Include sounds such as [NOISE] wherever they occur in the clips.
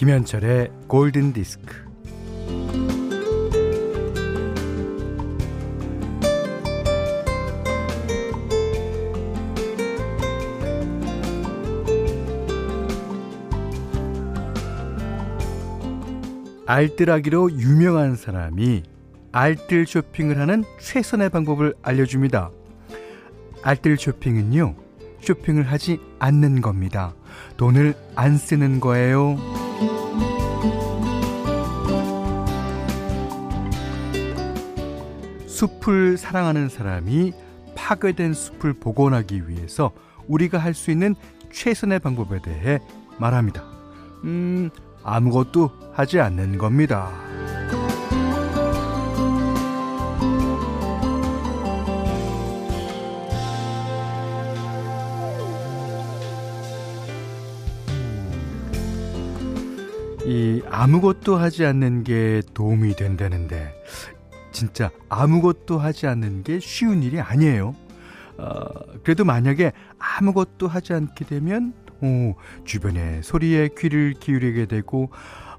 김현철의 골든 디스크. 알뜰하기로 유명한 사람이 알뜰 쇼핑을 하는 최선의 방법을 알려줍니다. 알뜰 쇼핑은요, 쇼핑을 하지 않는 겁니다. 돈을 안 쓰는 거예요. 숲을 사랑하는 사람이 파괴된 숲을 복원하기 위해서 우리가 할 수 있는 최선의 방법에 대해 말합니다. 음, 아무것도 하지 않는 겁니다. 이 아무것도 하지 않는 게 도움이 된다는데 진짜 아무것도 하지 않는 게 쉬운 일이 아니에요. 어, 그래도 만약에 아무것도 하지 않게 되면 오, 주변의 소리에 귀를 기울이게 되고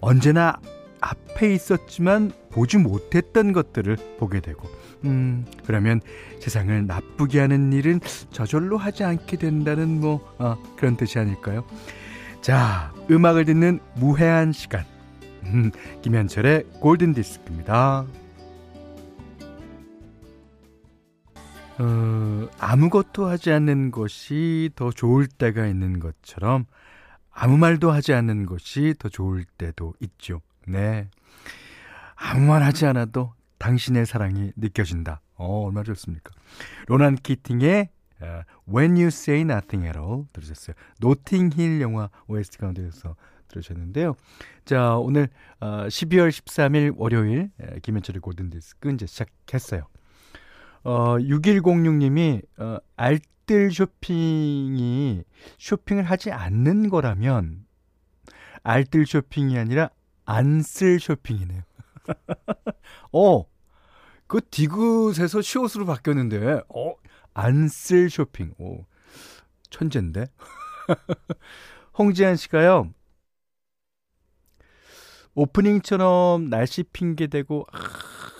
언제나 앞에 있었지만 보지 못했던 것들을 보게 되고 음, 그러면 세상을 나쁘게 하는 일은 저절로 하지 않게 된다는 뭐 어, 그런 뜻이 아닐까요? 자, 음악을 듣는 무해한 시간. 음, 김현철의 골든 디스크입니다. 어, 아무것도 하지 않는 것이 더 좋을 때가 있는 것처럼 아무 말도 하지 않는 것이 더 좋을 때도 있죠. 네. 아무 말 하지 않아도 당신의 사랑이 느껴진다. 어, 얼마나 좋습니까? 로난 키팅의 uh, When You Say Nothing at All 들으셨어요. 노팅힐 영화 OST 가운데서 들으셨는데요. 자, 오늘 어, 12월 13일 월요일 김현철의 골든디스크 이제 시작했어요. 어, 6106님이 어, 알뜰 쇼핑이 쇼핑을 하지 않는 거라면 알뜰 쇼핑이 아니라 안 쓸 쇼핑이네요. [LAUGHS] 어, 그 디귿에서 시옷으로 바뀌었는데, 어, 안 쓸 쇼핑. 오, 천재인데? [LAUGHS] 홍지한 씨가요, 오프닝처럼 날씨 핑계대고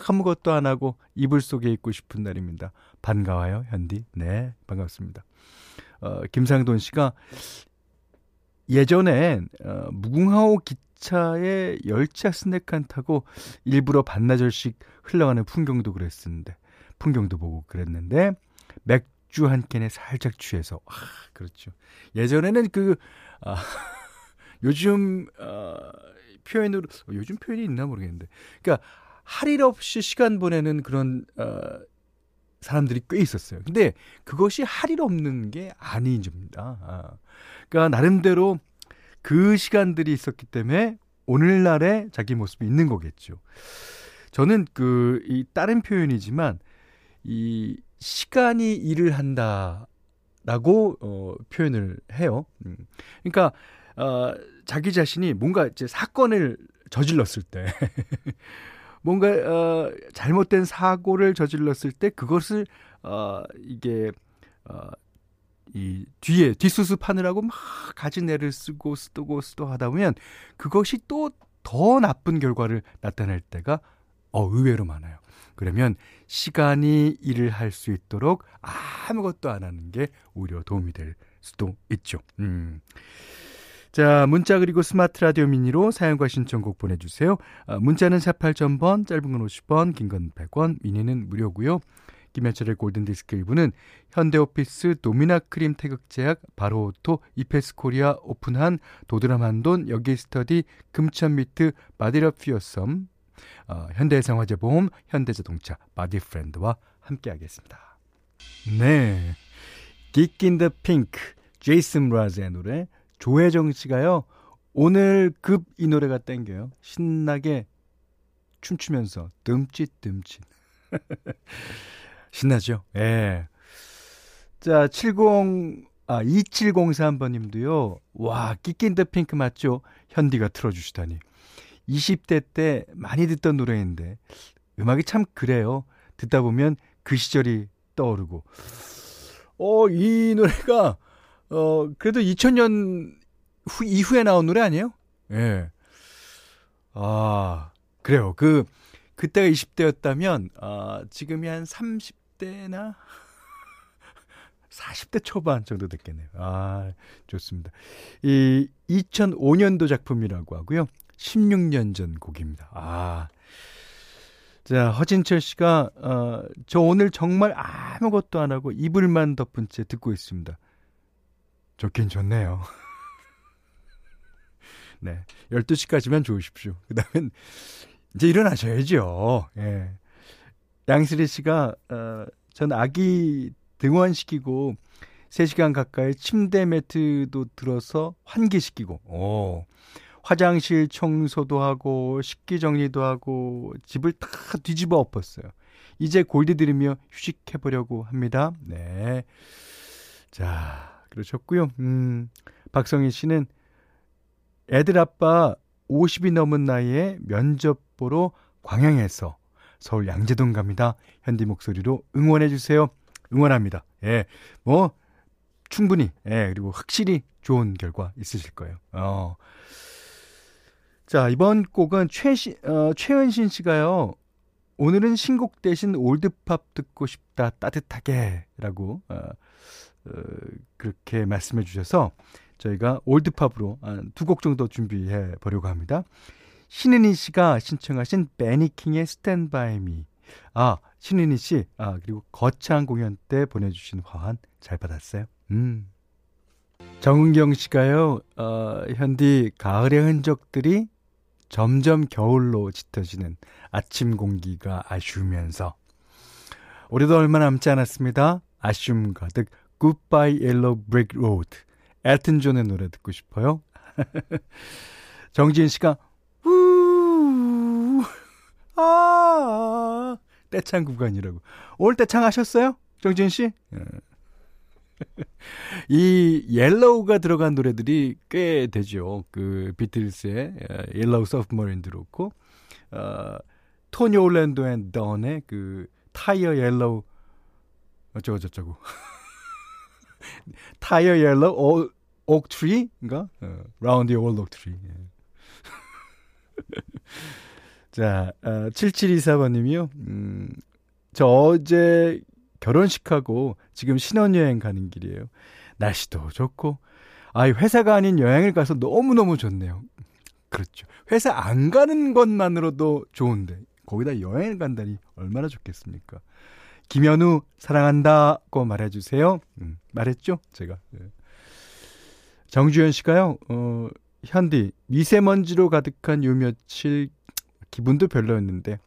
아무것도 안 하고 이불 속에 있고 싶은 날입니다. 반가워요, 현디. 네, 반갑습니다. 어, 김상돈 씨가 예전엔 어, 무궁화호 기차에 열차 스낵 한 타고 일부러 반나절씩 흘러가는 풍경도 그랬었는데 풍경도 보고 그랬는데 맥주 한 캔에 살짝 취해서 아 그렇죠. 예전에는 그 아, [LAUGHS] 요즘 어, 표현으로 요즘 표현이 있나 모르겠는데 그러니까 할 일 없이 시간 보내는 그런 어, 사람들이 꽤 있었어요. 근데 그것이 할 일 없는 게 아니집니다. 아. 그러니까 나름대로 그 시간들이 있었기 때문에 오늘날의 자기 모습이 있는 거겠죠. 저는 그 이 다른 표현이지만 이 시간이 일을 한다라고 어 표현을 해요. 음. 그러니까 어 자기 자신이 뭔가 이제 사건을 저질렀을 때 [LAUGHS] 뭔가 어 잘못된 사고를 저질렀을 때 그것을 어 이게 어 이 뒤에 뒷수습하느라고 막 가진 애를 쓰고 쓰고 쓰고 하다 보면 그것이 또 더 나쁜 결과를 나타낼 때가 어 의외로 많아요. 그러면 시간이 일을 할 수 있도록 아무것도 안 하는 게 오히려 도움이 될 수도 있죠. 음. 자, 문자 그리고 스마트 라디오 미니로 사용과 신청곡 보내주세요. 아, 문자는 48,000번, 짧은 건 50원, 긴 건 100원, 미니는 무료고요. 김현철의 골든디스크 1부는 현대오피스 도미나 크림 태극제약 바로오토 이페스 코리아 오픈한 도드람 한돈 여기스터디 금천미트 마디럽 피어썸 어, 현대해상화재보험 현대자동차 마디프렌드와 함께하겠습니다. 네, Geek in the Pink 제이슨 므라즈의 노래 조혜정 씨가요. 오늘 급 이 노래가 땡겨요. 신나게 춤추면서 듬칫듬칫. [LAUGHS] 신나죠? 예. 자, 70, 아, 2703번 님도요. 와, 끼낀 더 핑크 맞죠? 현디가 틀어주시다니. 20대 때 많이 듣던 노래인데, 음악이 참 그래요. 듣다 보면 그 시절이 떠오르고. 어, 이 노래가 어, 그래도 2000년 후, 이후에 나온 노래 아니에요? 예. 아, 그래요. 그, 그때가 20대였다면, 아, 지금이 한 30대나 40대 초반 정도 됐겠네요. 아, 좋습니다. 이 2005년도 작품이라고 하고요. 16년 전 곡입니다. 아. 자, 허진철 씨가, 어, 저 오늘 정말 아무것도 안 하고 이불만 덮은 채 듣고 있습니다. 좋긴 좋네요. [LAUGHS] 네. 12시까지만 좋으십시오. 그 다음엔 이제 일어나셔야죠. 예. 양슬희 씨가, 어, 전 아기 등원시키고 3시간 가까이 침대 매트도 들어서 환기시키고, 오. 화장실 청소도 하고, 식기 정리도 하고, 집을 다 뒤집어 엎었어요. 이제 골디 들으며 휴식해보려고 합니다. 네. 자, 그러셨고요. 음, 박성희 씨는 애들 아빠 50이 넘은 나이에 면접 보러 광양에서 서울 양재동 갑니다. 현디 목소리로 응원해 주세요. 응원합니다. 예. 뭐, 충분히, 예. 그리고 확실히 좋은 결과 있으실 거예요. 어. 자, 이번 곡은 최시, 어, 최은신 씨가요. 오늘은 신곡 대신 올드팝 듣고 싶다, 따뜻하게. 라고, 어, 어, 그렇게 말씀해 주셔서 저희가 올드팝으로 두 곡 정도 준비해 보려고 합니다. 신은희 씨가 신청하신 베니킹의 스탠바이 미. 아, 신은희 씨, 아, 그리고 거창 공연 때 보내주신 화환 잘 받았어요. 음. 정은경 씨가요, 어, 현디, 가을의 흔적들이 점점 겨울로 짙어지는 아침 공기가 아쉬우면서, 올해도 얼마 남지 않았습니다. 아쉬움 가득, Goodbye Yellow Brick Road. 엘튼 존의 노래 듣고 싶어요. [LAUGHS] 정지은 씨가, 우, 아, 떼창 구간이라고. 오늘 떼창 하셨어요? 정지은 씨? 예. [LAUGHS] 이 yellow가 들어간 노래들이 꽤 되죠. 그 비틀스의 Yellow Submarine도 그렇고 어 토니 올랜도 앤 던의 그 타이어 옐로우 어쩌고 저쩌고 타이어 옐로우 옥트리인가? 라운드 올 옥트리. 자, 어, 7724번님이요. 음, 저 어제 결혼식하고 지금 신혼여행 가는 길이에요. 날씨도 좋고, 아, 회사가 아닌 여행을 가서 너무너무 좋네요. 그렇죠. 회사 안 가는 것만으로도 좋은데, 거기다 여행을 간다니 얼마나 좋겠습니까? 김현우, 사랑한다고 말해주세요. 음, 말했죠? 제가. 네. 정주현 씨가요, 어, 현디, 미세먼지로 가득한 요 며칠 기분도 별로였는데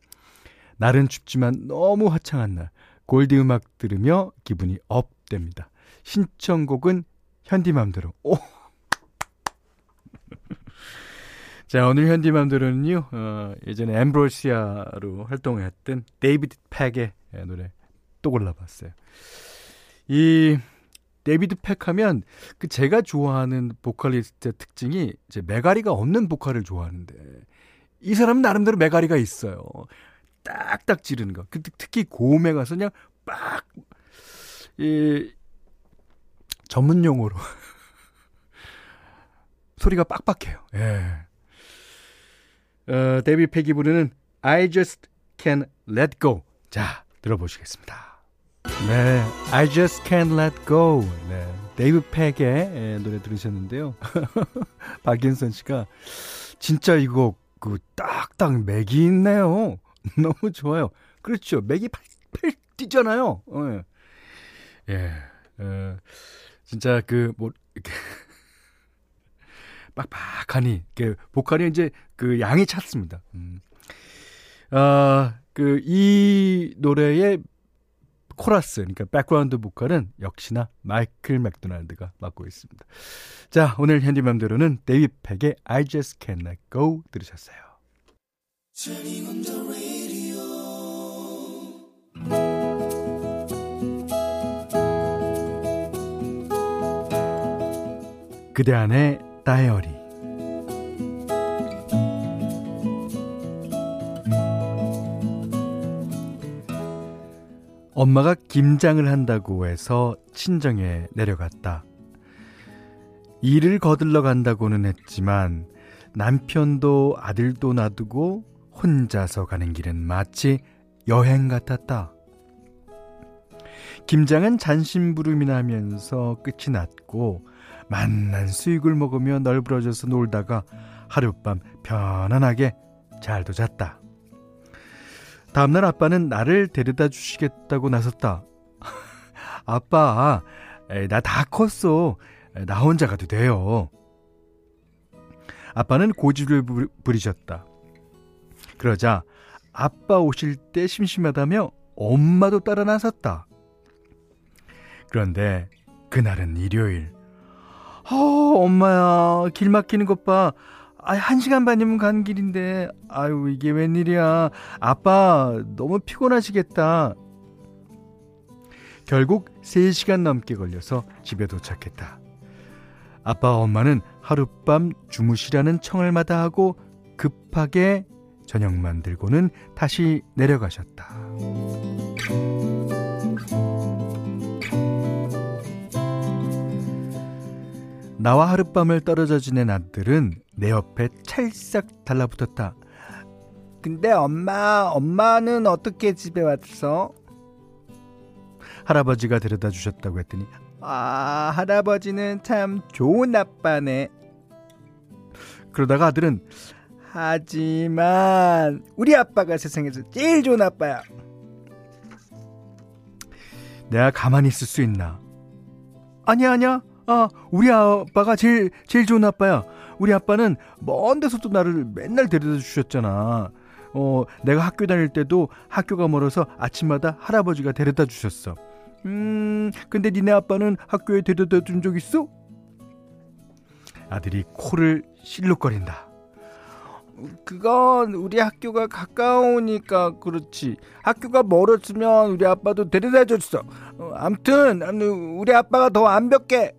날은 춥지만 너무 화창한 날 골디 음악 들으며 기분이 업됩니다. 신청곡은 현디 맘대로. 오. [LAUGHS] 자 오늘 현디 맘대로는요 어, 예전에 엠브로시아로 활동했던 데이비드 팩의 노래 또 골라봤어요. 이 데이비드 팩 하면 그 제가 좋아하는 보컬리스트의 특징이 이제 메가리가 없는 보컬을 좋아하는데 이 사람은 나름대로 메가리가 있어요. 딱딱 지르는 거. 그 특히 고음에 가서 그냥 빡, 이, 전문 용어로. [LAUGHS] 소리가 빡빡해요. 예. 어, 데이비드 팩이 부르는 I Just Can't Let Go. 자, 들어보시겠습니다. 네, I Just Can't Let Go. 네, 데이비드 팩의 노래 들으셨는데요. [LAUGHS] 박윤선 씨가 진짜 이거 그 딱딱 맥이 있네요. [LAUGHS] 너무 좋아요. 그렇죠. 맥이 팔팔 뛰잖아요. 어, 예. 어, 진짜 그뭐 이렇게 [LAUGHS] 빡빡하니 그 보컬이 이제 그 양이 찼습니다. 음. 아, 그 이 노래의 코러스, 그러니까 백그라운드 보컬은 역시나 마이클 맥도날드가 맡고 있습니다. 자, 오늘 현디맘대로는 데이비드 팩의 I Just Can't Let Go 들으셨어요. 그대 안의 다이어리 엄마가 김장을 한다고 해서 친정에 내려갔다. 일을 거들러 간다고는 했지만 남편도 아들도 놔두고 혼자서 가는 길은 마치 여행 같았다. 김장은 잔심부름이 나면서 끝이 났고 만난 수육을 먹으며 널브러져서 놀다가 하룻밤 편안하게 잘도 잤다. 다음날 아빠는 나를 데려다 주시겠다고 나섰다. [LAUGHS] 아빠, 나 다 컸어. 나 혼자 가도 돼요. 아빠는 고집을 부리셨다. 그러자 아빠 오실 때 심심하다며 엄마도 따라 나섰다. 그런데 그날은 일요일. 어, 엄마야, 길 막히는 것 봐. 아, 한 시간 반이면 간 길인데, 아유, 이게 웬일이야. 아빠, 너무 피곤하시겠다. 결국 3시간 넘게 걸려서 집에 도착했다. 아빠와 엄마는 하룻밤 주무시라는 청을 마다하고 급하게 저녁 만들고는 다시 내려가셨다. 나와 하룻밤을 떨어져 지낸 아들은 내 옆에 찰싹 달라붙었다. 근데 엄마, 엄마는 어떻게 집에 왔어? 할아버지가 데려다 주셨다고 했더니 아, 할아버지는 참 좋은 아빠네. 그러다가 아들은 하지만 우리 아빠가 세상에서 제일 좋은 아빠야. 내가 가만히 있을 수 있나? 아니야, 아니야. 아, 우리 아빠가 제일 제일 좋은 아빠야. 우리 아빠는 먼 데서도 나를 맨날 데려다 주셨잖아. 어, 내가 학교 다닐 때도 학교가 멀어서 아침마다 할아버지가 데려다 주셨어. 음, 근데 니네 아빠는 학교에 데려다 준 적 있어? 아들이 코를 실룩거린다. 그건 우리 학교가 가까우니까 그렇지. 학교가 멀었으면 우리 아빠도 데려다 줬어. 어, 암튼 우리 아빠가 더 완벽해.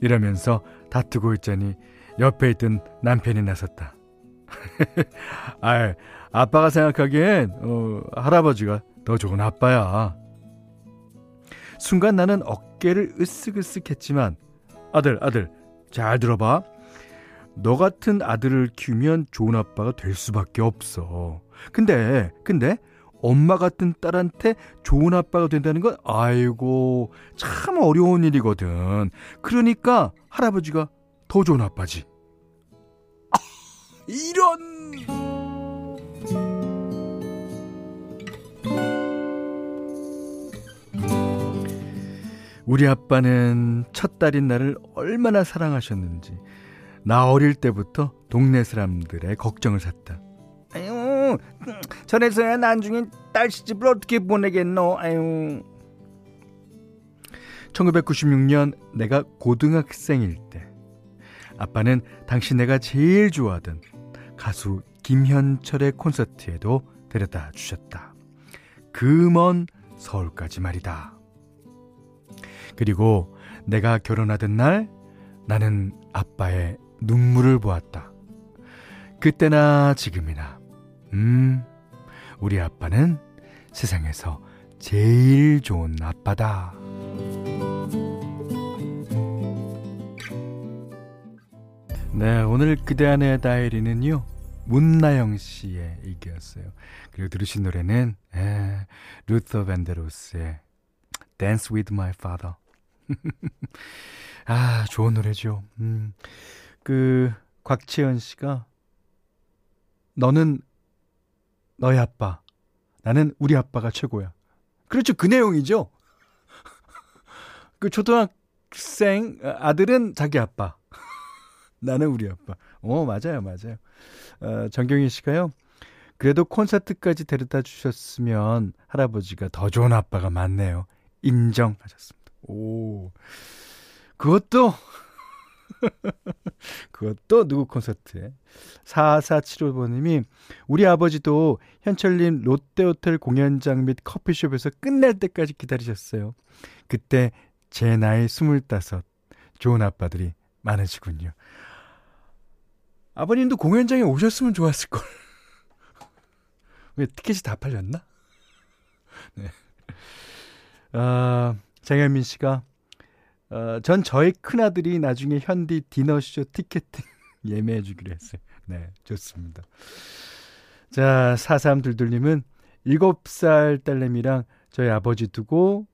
이러면서 다투고 있자니 옆에 있던 남편이 나섰다. [LAUGHS] 아, 아빠가 생각하기엔 어, 할아버지가 더 좋은 아빠야. 순간 나는 어깨를 으쓱으쓱했지만 아들 아들 잘 들어봐. 너 같은 아들을 키우면 좋은 아빠가 될 수밖에 없어. 근데 근데 엄마 같은 딸한테 좋은 아빠가 된다는 건 아이고 참 어려운 일이거든. 그러니까 할아버지가 더 좋은 아빠지. 아, 이런 우리 아빠는 첫 딸인 나를 얼마나 사랑하셨는지 나 어릴 때부터 동네 사람들의 걱정을 샀다. 저래서야 나중에 딸 시집을 어떻게 보내겠노? 아유. 1996년 내가 고등학생일 때 아빠는 당시 내가 제일 좋아하던 가수 김현철의 콘서트에도 데려다 주셨다. 그 먼 서울까지 말이다. 그리고 내가 결혼하던 날 나는 아빠의 눈물을 보았다. 그때나 지금이나, 음, 우리 아빠는 세상에서 제일 좋은 아빠다. 네, 오늘 그대 안의 다이리는요, 문나영 씨의 얘기였어요. 그리고 들으신 노래는, 에, 루터 밴데로스의 Dance with My Father. [LAUGHS] 아, 좋은 노래죠. 음. 그, 곽채연 씨가, 너는 너희 아빠, 나는 우리 아빠가 최고야. 그렇죠. 그 내용이죠. [LAUGHS] 그 초등학생 아들은 자기 아빠. [LAUGHS] 나는 우리 아빠. 어, 맞아요, 맞아요. 어, 정경희 씨가요. 그래도 콘서트까지 데려다 주셨으면 할아버지가 더 좋은 아빠가 많네요. 인정하셨습니다. 오. 그것도 [LAUGHS] 그것도 누구 콘서트에 4475번님이 우리 아버지도 현철님 롯데호텔 공연장 및 커피숍에서 끝날 때까지 기다리셨어요. 그때 제 나이 25 좋은 아빠들이 많으시군요. 아버님도 공연장에 오셨으면 좋았을걸. [LAUGHS] 왜 티켓이 다 팔렸나? [LAUGHS] 네. 아, 장현민 씨가 어, 전 저희 큰아들이 나중에 현디 디너쇼 티켓팅 [LAUGHS] 예매해 주기로 했어요. 네, 좋습니다. 자, 4322님은 7살 딸내미랑 저희 아버지 두고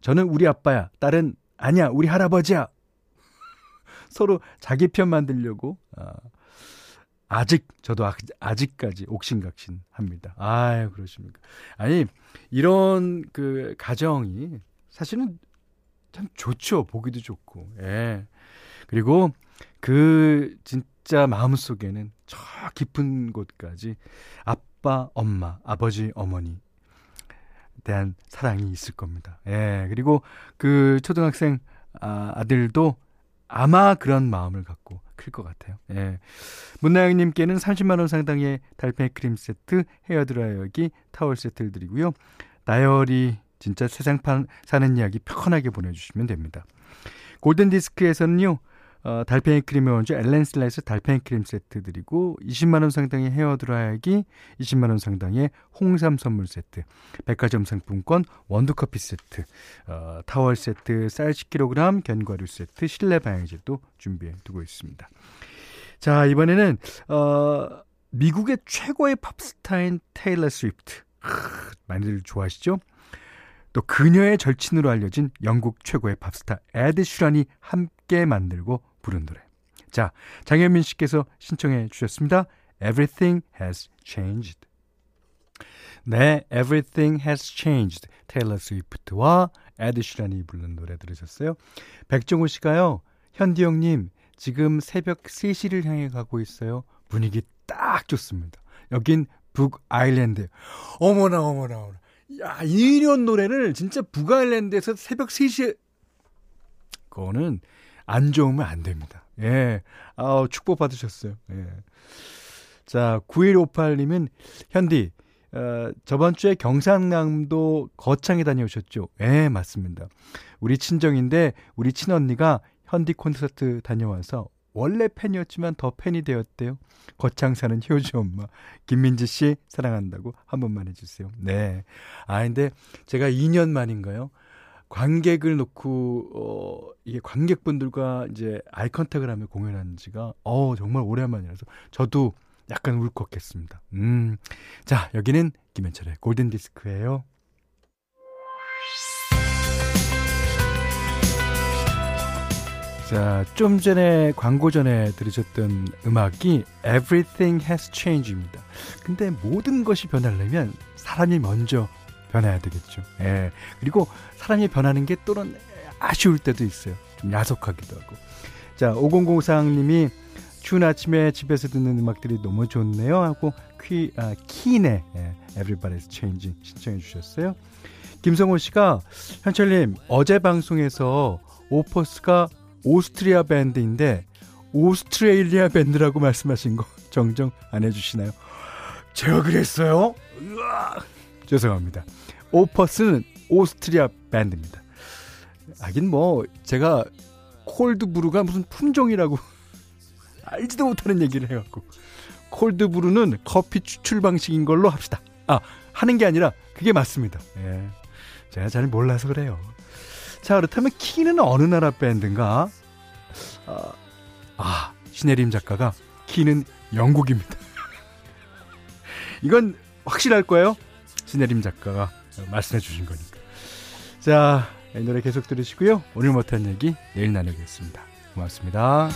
저는 우리 아빠야. 딸은 아니야. 우리 할아버지야. [LAUGHS] 서로 자기 편 만들려고 아, 아직 저도 아 직까지 옥신각신 합니다. 아유 그러십니까? 아니 이런 그 가정이 사실은 참 좋죠. 보기도 좋고. 예. 그리고 그 진짜 마음 속에는 저 깊은 곳까지 아빠, 엄마, 아버지, 어머니 대한 사랑이 있을 겁니다. 예. 그리고 그 초등학생 아, 아들도 아마 그런 마음을 갖고 클 것 같아요. 예. 문나영님께는 30만원 상당의 달팽이 크림 세트, 헤어 드라이어기, 타월 세트를 드리고요. 나열이 진짜 세상 사는 이야기 편하게 보내주시면 됩니다. 골든 디스크에서는요, 어, 달팽이 크림의 원조 엘렌실라 달팽이 크림 세트 드리고 20만 원 상당의 헤어 드라이기, 20만 원 상당의 홍삼 선물 세트, 백화점 상품권 원두 커피 세트, 어, 타월 세트, 쌀 10kg, 견과류 세트, 실내 방향제도 준비해 두고 있습니다. 자, 이번에는 어, 미국의 최고의 팝스타인 테일러 스위프트. 많이들 좋아하시죠? 또 그녀의 절친으로 알려진 영국 최고의 팝스타 에드 시런이 함께 만들고 부른 노래. 자, 장현민 씨께서 신청해 주셨습니다. Everything has changed. 네, Everything has changed. 테일러 스위프트와 에드 슈란이 부른 노래 들으셨어요? 백종호 씨가요. 현디 형님, 지금 새벽 3시를 향해 가고 있어요. 분위기 딱 좋습니다. 여긴 북 아일랜드. 어머나 어머나 어머나. 야, 이년 노래를 진짜 북 아일랜드에서 새벽 3시에 그거는 안 좋으면 안 됩니다. 예. 아, 축복 받으셨어요. 예. 자, 9158님은 현디 어, 저번 주에 경상남도 거창에 다녀오셨죠? 예, 맞습니다. 우리 친정인데 우리 친언니가 현디 콘서트 다녀와서 원래 팬이었지만 더 팬이 되었대요. 거창 사는 효주 엄마 김민지 씨 사랑한다고 한 번만 해주세요. 네. 아 근데 제가 2년 만인가요? 관객을 놓고 어 이게 관객분들과 이제 아이 컨택을 하며 공연한 지가 어 정말 오랜만이라서 저도 약간 울컥했습니다. 음. 자, 여기는 김현철의 골든 디스크예요. 자, 좀 전에 광고 전에 들으셨던 음악이 Everything Has Change입니다. 근데 모든 것이 변하려면 사람이 먼저 변해야 되겠죠. 예. 그리고 사람이 변하는 게 또는 아쉬울 때도 있어요. 좀 야속하기도 하고. 자, 5004님이 추운 아침에 집에서 듣는 음악들이 너무 좋네요. 하고 퀴, 아, 키네 예, Everybody's Changing 신청해 주셨어요. 김성호 씨가 현철님 어제 방송에서 오퍼스가 오스트리아 밴드인데 오스트레일리아 밴드라고 말씀하신 거 정정 안 해주시나요? 제가 그랬어요? 으아, 죄송합니다. 오퍼스는 오스트리아 밴드입니다. 하긴 뭐 제가 콜드브루가 무슨 품종이라고 [LAUGHS] 알지도 못하는 얘기를 해갖고 콜드브루는 커피 추출 방식인 걸로 합시다. 아 하는 게 아니라 그게 맞습니다. 예. 제가 잘 몰라서 그래요. 자 그렇다면 키는 어느 나라 밴드인가? 아, 아 신혜림 작가가 키는 영국입니다. [LAUGHS] 이건 확실할 거예요. 신혜림 작가가 말씀해 주신 거니까. 자, 이 노래 계속 들으시고요. 오늘 못한 얘기 내일 나누겠습니다. 고맙습니다.